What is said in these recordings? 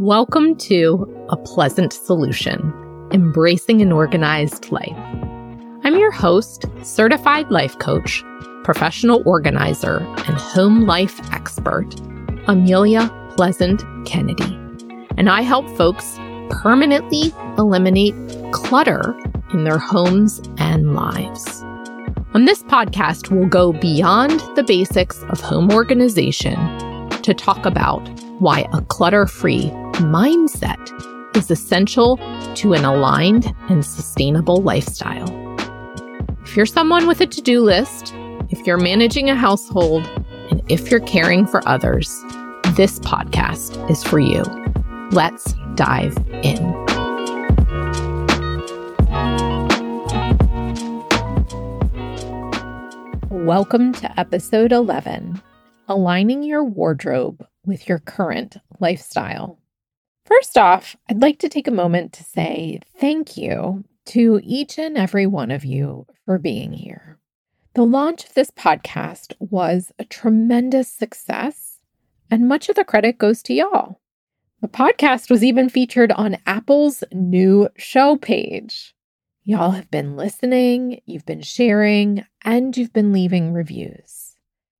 Welcome to A Pleasant Solution Embracing an Organized Life. I'm your host, certified life coach, professional organizer, and home life expert, Amelia Pleasant Kennedy. And I help folks permanently eliminate clutter in their homes and lives. On this podcast, we'll go beyond the basics of home organization to talk about why a clutter free mindset is essential to an aligned and sustainable lifestyle. If you're someone with a to do list, if you're managing a household, and if you're caring for others, this podcast is for you. Let's dive in. Welcome to episode 11 Aligning Your Wardrobe with Your Current Lifestyle. First off, I'd like to take a moment to say thank you to each and every one of you for being here. The launch of this podcast was a tremendous success, and much of the credit goes to y'all. The podcast was even featured on Apple's new show page. Y'all have been listening, you've been sharing, and you've been leaving reviews.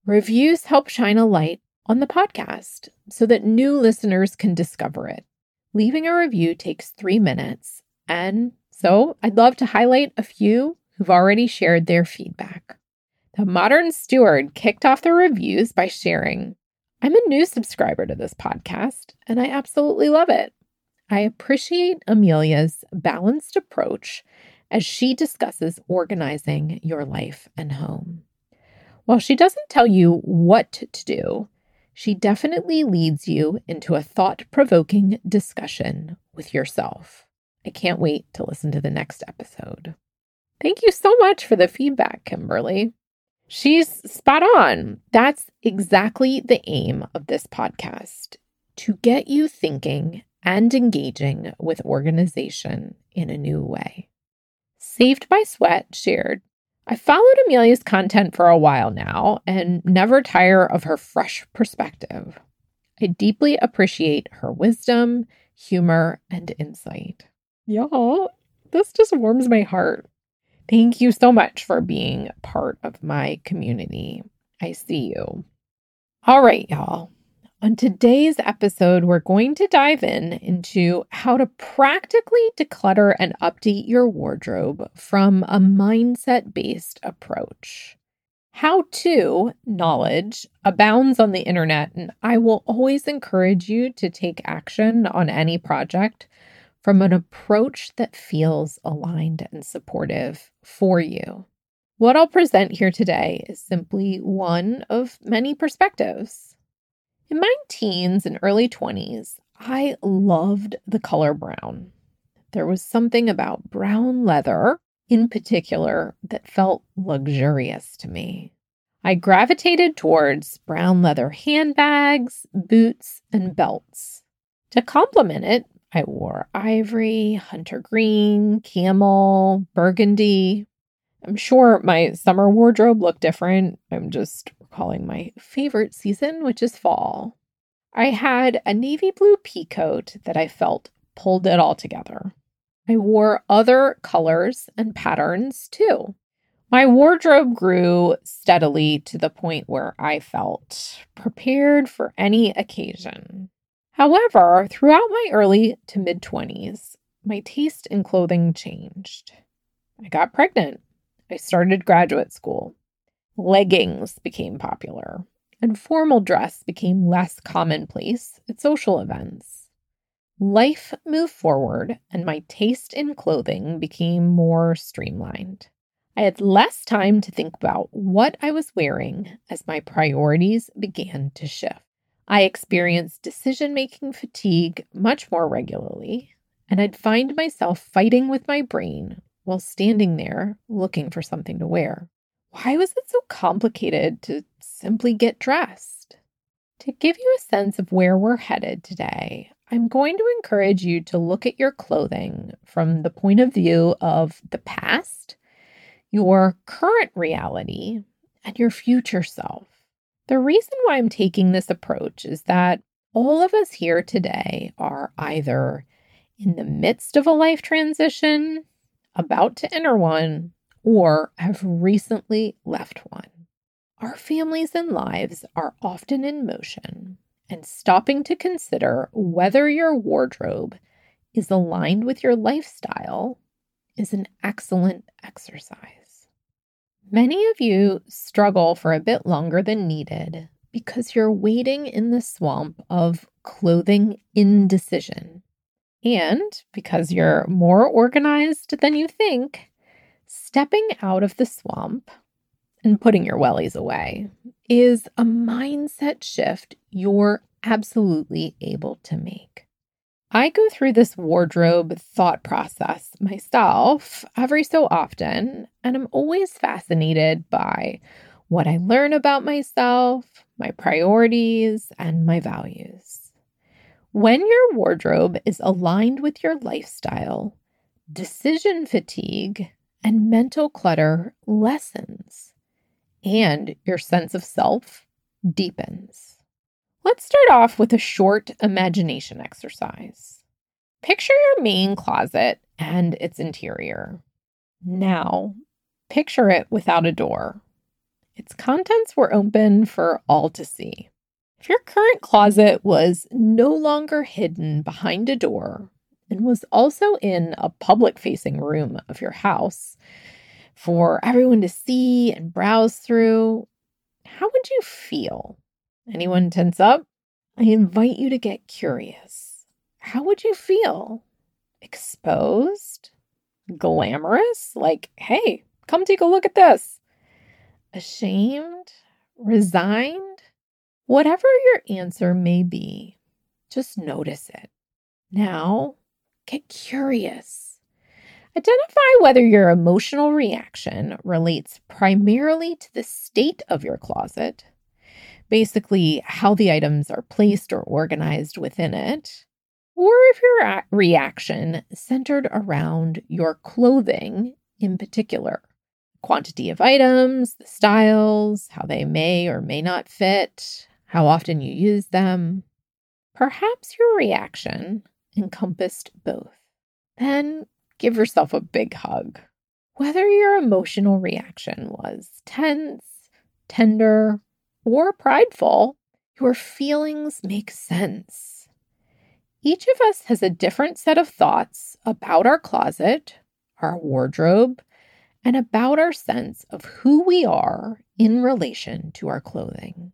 Reviews help shine a light on the podcast so that new listeners can discover it. Leaving a review takes three minutes, and so I'd love to highlight a few who've already shared their feedback. The Modern Steward kicked off the reviews by sharing I'm a new subscriber to this podcast, and I absolutely love it. I appreciate Amelia's balanced approach as she discusses organizing your life and home. While she doesn't tell you what to do, she definitely leads you into a thought provoking discussion with yourself. I can't wait to listen to the next episode. Thank you so much for the feedback, Kimberly. She's spot on. That's exactly the aim of this podcast to get you thinking and engaging with organization in a new way. Saved by Sweat shared I followed Amelia's content for a while now and never tire of her fresh perspective. I deeply appreciate her wisdom, humor, and insight. Y'all, this just warms my heart. Thank you so much for being part of my community. I see you. All right, y'all. On today's episode, we're going to dive in into how to practically declutter and update your wardrobe from a mindset based approach. How to knowledge abounds on the internet, and I will always encourage you to take action on any project from an approach that feels aligned and supportive for you. What I'll present here today is simply one of many perspectives. In my teens and early 20s, I loved the color brown. There was something about brown leather in particular that felt luxurious to me. I gravitated towards brown leather handbags, boots, and belts. To complement it, I wore ivory, hunter green, camel, burgundy. I'm sure my summer wardrobe looked different. I'm just calling my favorite season, which is fall. I had a navy blue pea coat that I felt pulled it all together. I wore other colors and patterns too. My wardrobe grew steadily to the point where I felt prepared for any occasion. However, throughout my early to mid 20s, my taste in clothing changed. I got pregnant. I started graduate school. Leggings became popular, and formal dress became less commonplace at social events. Life moved forward, and my taste in clothing became more streamlined. I had less time to think about what I was wearing as my priorities began to shift. I experienced decision making fatigue much more regularly, and I'd find myself fighting with my brain while standing there looking for something to wear. Why was it so complicated to simply get dressed? To give you a sense of where we're headed today, I'm going to encourage you to look at your clothing from the point of view of the past, your current reality, and your future self. The reason why I'm taking this approach is that all of us here today are either in the midst of a life transition, about to enter one, or have recently left one. Our families and lives are often in motion, and stopping to consider whether your wardrobe is aligned with your lifestyle is an excellent exercise. Many of you struggle for a bit longer than needed because you're wading in the swamp of clothing indecision. And because you're more organized than you think, stepping out of the swamp and putting your wellies away is a mindset shift you're absolutely able to make. I go through this wardrobe thought process myself every so often, and I'm always fascinated by what I learn about myself, my priorities, and my values. When your wardrobe is aligned with your lifestyle, decision fatigue and mental clutter lessens, and your sense of self deepens. Let's start off with a short imagination exercise. Picture your main closet and its interior. Now, picture it without a door. Its contents were open for all to see. If your current closet was no longer hidden behind a door and was also in a public facing room of your house for everyone to see and browse through, how would you feel? Anyone tense up? I invite you to get curious. How would you feel? Exposed? Glamorous? Like, hey, come take a look at this. Ashamed? Resigned? Whatever your answer may be, just notice it. Now, get curious. Identify whether your emotional reaction relates primarily to the state of your closet basically how the items are placed or organized within it, or if your reaction centered around your clothing in particular quantity of items, the styles, how they may or may not fit, how often you use them. Perhaps your reaction encompassed both. Then give yourself a big hug. Whether your emotional reaction was tense, tender, or prideful, your feelings make sense. Each of us has a different set of thoughts about our closet, our wardrobe, and about our sense of who we are in relation to our clothing.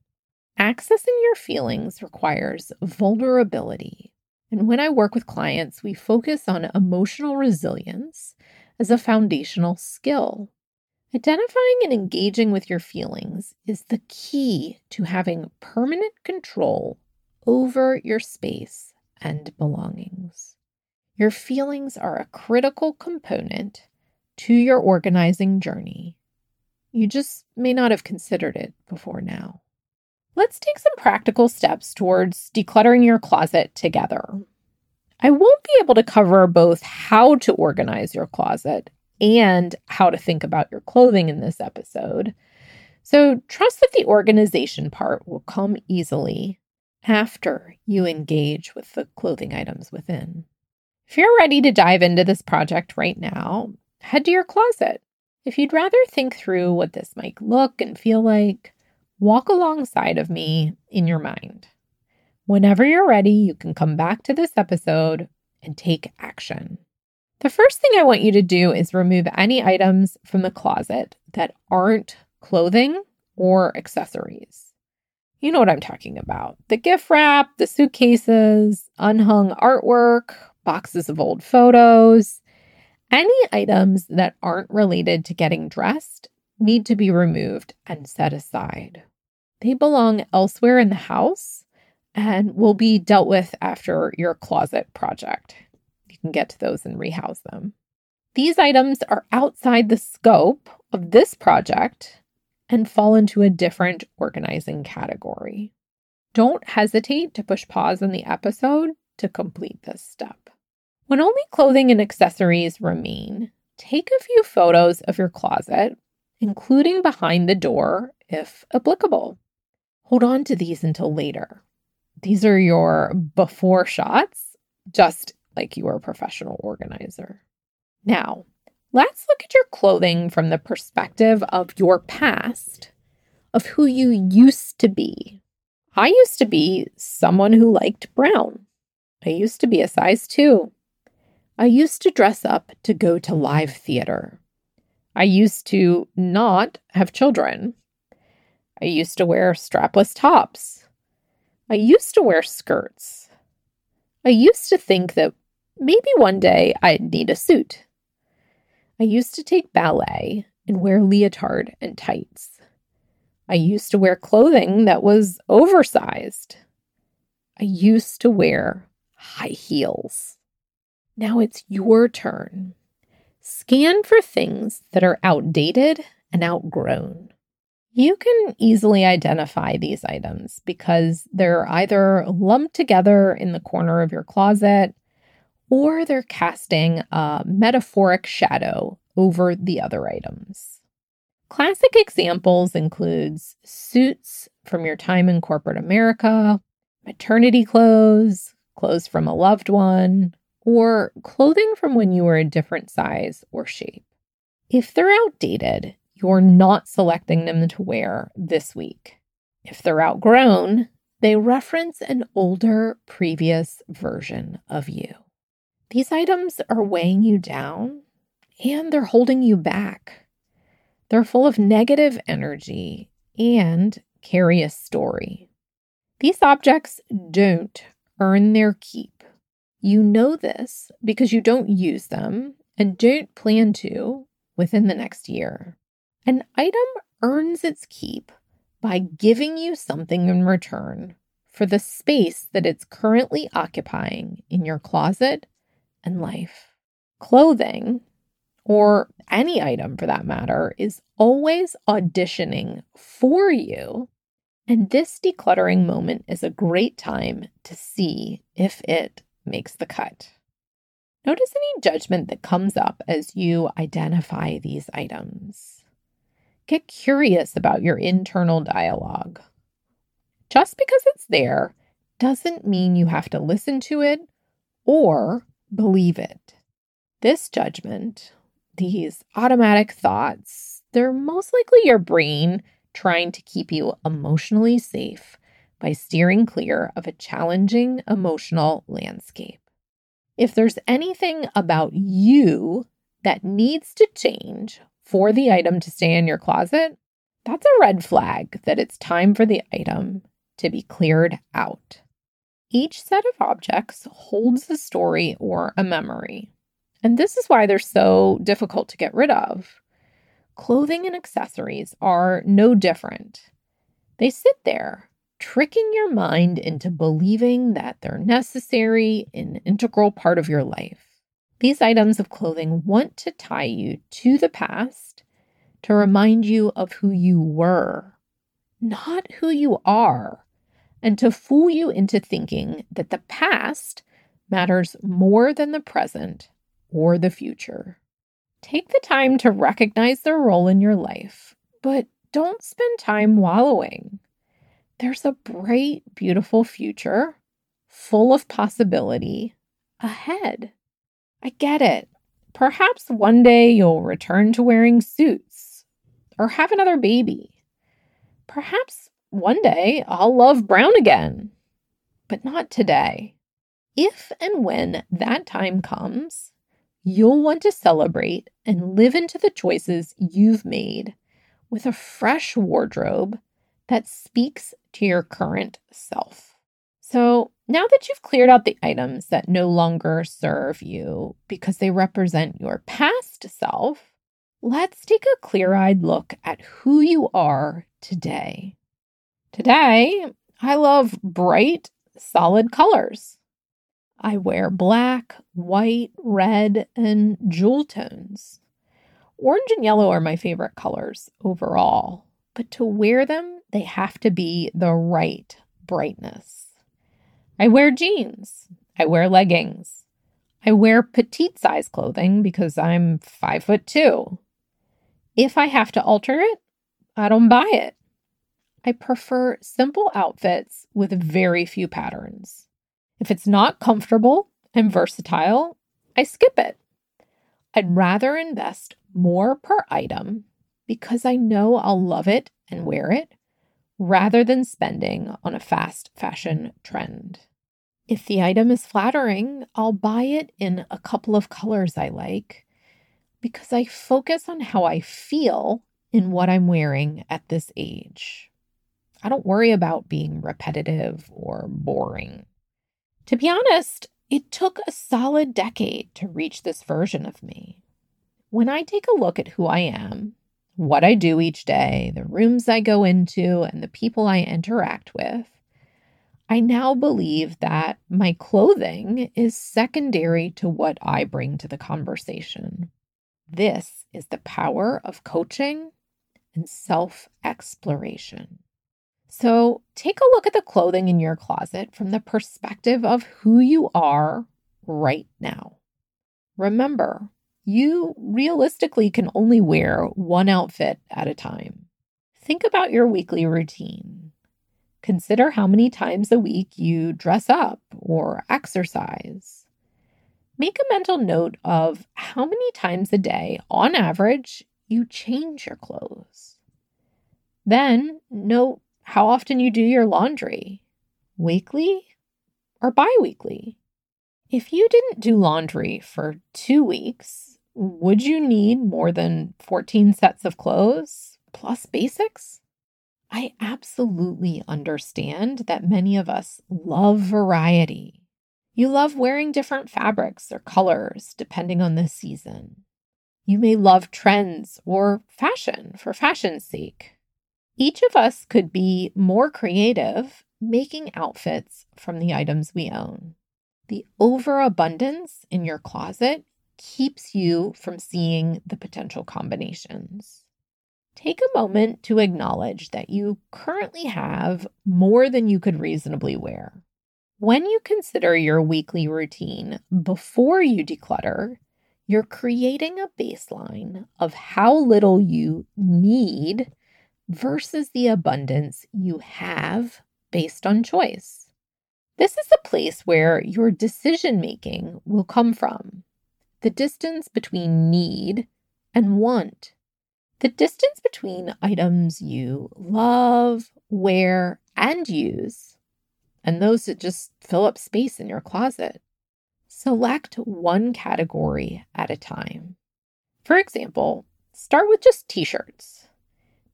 Accessing your feelings requires vulnerability. And when I work with clients, we focus on emotional resilience as a foundational skill. Identifying and engaging with your feelings is the key to having permanent control over your space and belongings. Your feelings are a critical component to your organizing journey. You just may not have considered it before now. Let's take some practical steps towards decluttering your closet together. I won't be able to cover both how to organize your closet and how to think about your clothing in this episode. So trust that the organization part will come easily after you engage with the clothing items within. If you're ready to dive into this project right now, head to your closet. If you'd rather think through what this might look and feel like, walk alongside of me in your mind. Whenever you're ready, you can come back to this episode and take action. The first thing I want you to do is remove any items from the closet that aren't clothing or accessories. You know what I'm talking about the gift wrap, the suitcases, unhung artwork, boxes of old photos. Any items that aren't related to getting dressed need to be removed and set aside. They belong elsewhere in the house and will be dealt with after your closet project You can get to those and rehouse them. These items are outside the scope of this project and fall into a different organizing category. Don't hesitate to push pause on the episode to complete this step. When only clothing and accessories remain, take a few photos of your closet, including behind the door if applicable. Hold on to these until later. These are your before shots, just like you are a professional organizer. Now, let's look at your clothing from the perspective of your past, of who you used to be. I used to be someone who liked brown. I used to be a size two. I used to dress up to go to live theater. I used to not have children. I used to wear strapless tops. I used to wear skirts. I used to think that maybe one day I'd need a suit. I used to take ballet and wear leotard and tights. I used to wear clothing that was oversized. I used to wear high heels. Now it's your turn. Scan for things that are outdated and outgrown. You can easily identify these items because they're either lumped together in the corner of your closet or they're casting a metaphoric shadow over the other items. Classic examples includes suits from your time in corporate America, maternity clothes, clothes from a loved one, or clothing from when you were a different size or shape. If they're outdated, you're not selecting them to wear this week. If they're outgrown, they reference an older, previous version of you. These items are weighing you down and they're holding you back. They're full of negative energy and carry a story. These objects don't earn their keep you know this because you don't use them and don't plan to within the next year. An item earns its keep by giving you something in return for the space that it's currently occupying in your closet and life. Clothing, or any item for that matter, is always auditioning for you. And this decluttering moment is a great time to see if it makes the cut. Notice any judgment that comes up as you identify these items. Get curious about your internal dialogue. Just because it's there doesn't mean you have to listen to it or believe it. This judgment, these automatic thoughts, they're most likely your brain trying to keep you emotionally safe by steering clear of a challenging emotional landscape. If there's anything about you that needs to change for the item to stay in your closet, that's a red flag that it's time for the item to be cleared out. Each set of objects holds a story or a memory, and this is why they're so difficult to get rid of. Clothing and accessories are no different. They sit there tricking your mind into believing that they're necessary, an integral part of your life. These items of clothing want to tie you to the past to remind you of who you were, not who you are, and to fool you into thinking that the past matters more than the present or the future. Take the time to recognize their role in your life, but don't spend time wallowing there's a bright, beautiful future full of possibility ahead. I get it. Perhaps one day you'll return to wearing suits or have another baby. Perhaps one day I'll love brown again, but not today. If and when that time comes, you'll want to celebrate and live into the choices you've made with a fresh wardrobe that speaks to your current self. So now that you've cleared out the items that no longer serve you because they represent your past self, let's take a clear eyed look at who you are today. Today, I love bright, solid colors. I wear black, white, red, and jewel tones. Orange and yellow are my favorite colors overall, but to wear them they have to be the right brightness. I wear jeans. I wear leggings. I wear petite size clothing because I'm five foot two. If I have to alter it, I don't buy it. I prefer simple outfits with very few patterns. If it's not comfortable and versatile, I skip it. I'd rather invest more per item because I know I'll love it and wear it rather than spending on a fast fashion trend. If the item is flattering, I'll buy it in a couple of colors I like because I focus on how I feel in what I'm wearing at this age. I don't worry about being repetitive or boring. To be honest, it took a solid decade to reach this version of me. When I take a look at who I am, what I do each day, the rooms I go into, and the people I interact with, I now believe that my clothing is secondary to what I bring to the conversation. This is the power of coaching and self exploration. So take a look at the clothing in your closet from the perspective of who you are right now. Remember, you realistically can only wear one outfit at a time. Think about your weekly routine. Consider how many times a week you dress up or exercise. Make a mental note of how many times a day, on average, you change your clothes. Then note how often you do your laundry weekly or bi weekly. If you didn't do laundry for two weeks, would you need more than 14 sets of clothes plus basics? I absolutely understand that many of us love variety. You love wearing different fabrics or colors depending on the season. You may love trends or fashion for fashion's sake. Each of us could be more creative making outfits from the items we own. The overabundance in your closet keeps you from seeing the potential combinations. Take a moment to acknowledge that you currently have more than you could reasonably wear. When you consider your weekly routine before you declutter, you're creating a baseline of how little you need versus the abundance you have based on choice. This is a place where your decision making will come from. The distance between need and want. The distance between items you love, wear, and use, and those that just fill up space in your closet. Select one category at a time. For example, start with just t shirts.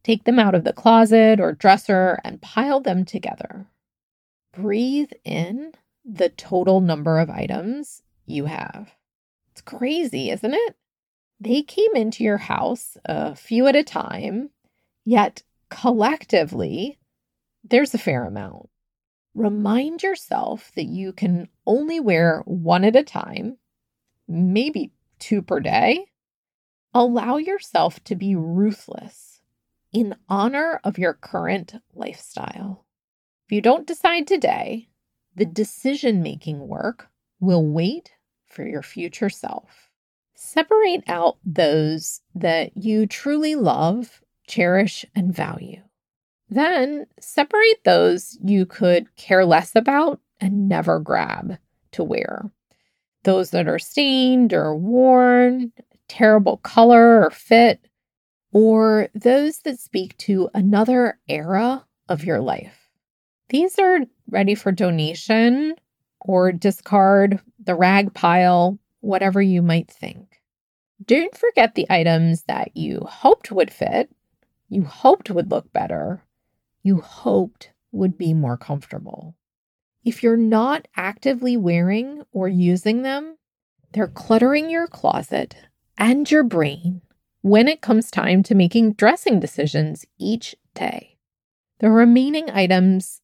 Take them out of the closet or dresser and pile them together. Breathe in the total number of items you have. It's crazy, isn't it? They came into your house a few at a time, yet collectively, there's a fair amount. Remind yourself that you can only wear one at a time, maybe two per day. Allow yourself to be ruthless in honor of your current lifestyle. If you don't decide today, the decision making work will wait for your future self. Separate out those that you truly love, cherish, and value. Then separate those you could care less about and never grab to wear. Those that are stained or worn, terrible color or fit, or those that speak to another era of your life. These are ready for donation or discard, the rag pile, whatever you might think. Don't forget the items that you hoped would fit, you hoped would look better, you hoped would be more comfortable. If you're not actively wearing or using them, they're cluttering your closet and your brain when it comes time to making dressing decisions each day. The remaining items,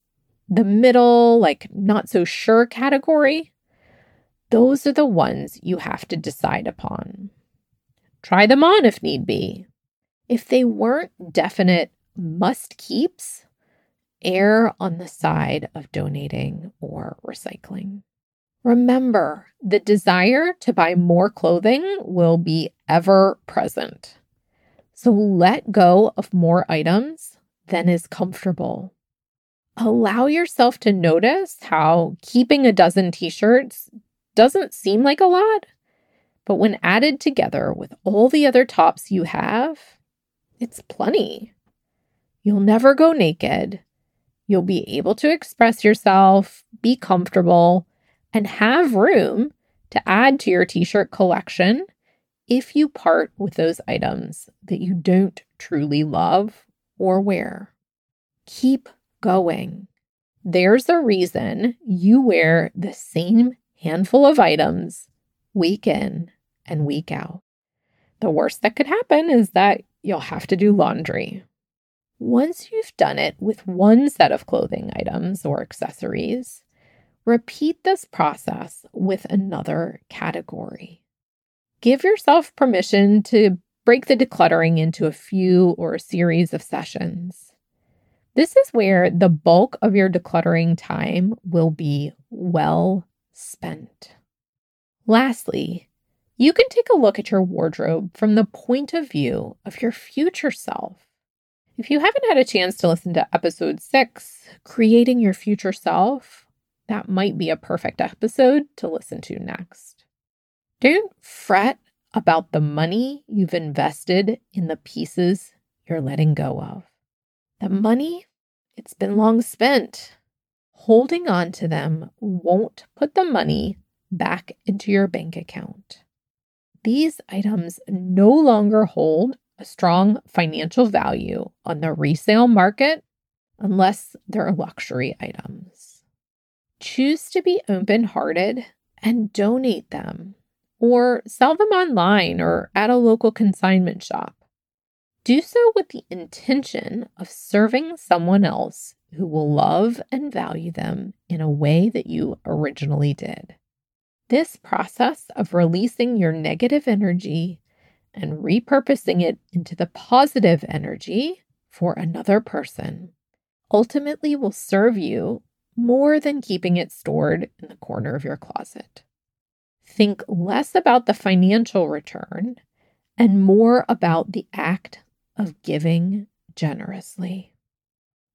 the middle, like not so sure category, those are the ones you have to decide upon. Try them on if need be. If they weren't definite must keeps, err on the side of donating or recycling. Remember, the desire to buy more clothing will be ever present. So let go of more items than is comfortable. Allow yourself to notice how keeping a dozen t shirts doesn't seem like a lot, but when added together with all the other tops you have, it's plenty. You'll never go naked. You'll be able to express yourself, be comfortable, and have room to add to your t shirt collection if you part with those items that you don't truly love or wear. Keep going. There's a reason you wear the same handful of items week in and week out. The worst that could happen is that you'll have to do laundry. Once you've done it with one set of clothing items or accessories, repeat this process with another category. Give yourself permission to break the decluttering into a few or a series of sessions. This is where the bulk of your decluttering time will be well spent. Lastly, you can take a look at your wardrobe from the point of view of your future self. If you haven't had a chance to listen to episode six, Creating Your Future Self, that might be a perfect episode to listen to next. Don't fret about the money you've invested in the pieces you're letting go of. The money, it's been long spent. Holding on to them won't put the money back into your bank account. These items no longer hold a strong financial value on the resale market unless they're luxury items. Choose to be open hearted and donate them or sell them online or at a local consignment shop. Do so with the intention of serving someone else who will love and value them in a way that you originally did. This process of releasing your negative energy and repurposing it into the positive energy for another person ultimately will serve you more than keeping it stored in the corner of your closet. Think less about the financial return and more about the act of giving generously.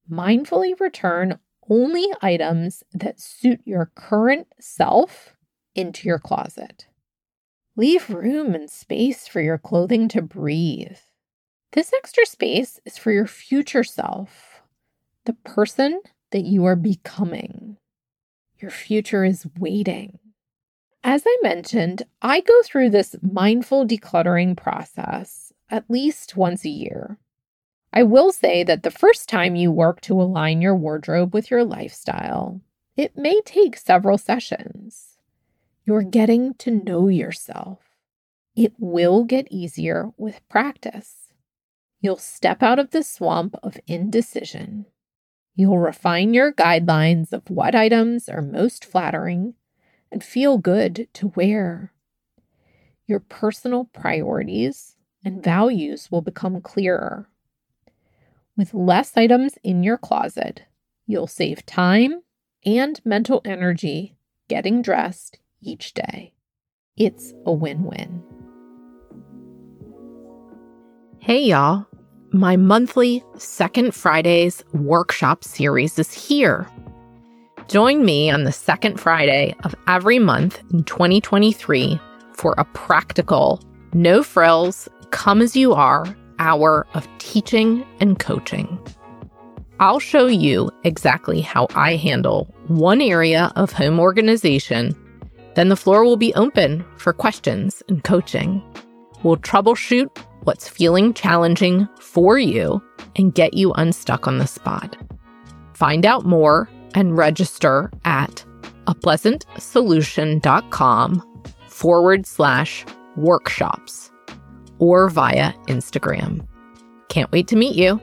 Mindfully return only items that suit your current self into your closet. Leave room and space for your clothing to breathe. This extra space is for your future self, the person that you are becoming. Your future is waiting. As I mentioned, I go through this mindful decluttering process at least once a year. I will say that the first time you work to align your wardrobe with your lifestyle, it may take several sessions. You're getting to know yourself. It will get easier with practice. You'll step out of the swamp of indecision. You'll refine your guidelines of what items are most flattering and feel good to wear. Your personal priorities and values will become clearer. With less items in your closet, you'll save time and mental energy getting dressed each day. It's a win win. Hey, y'all. My monthly Second Fridays workshop series is here. Join me on the second Friday of every month in 2023 for a practical, no frills, come as you are hour of teaching and coaching. I'll show you exactly how I handle one area of home organization then the floor will be open for questions and coaching. We'll troubleshoot what's feeling challenging for you and get you unstuck on the spot. Find out more and register at apleasantsolution.com forward slash workshops or via Instagram. Can't wait to meet you.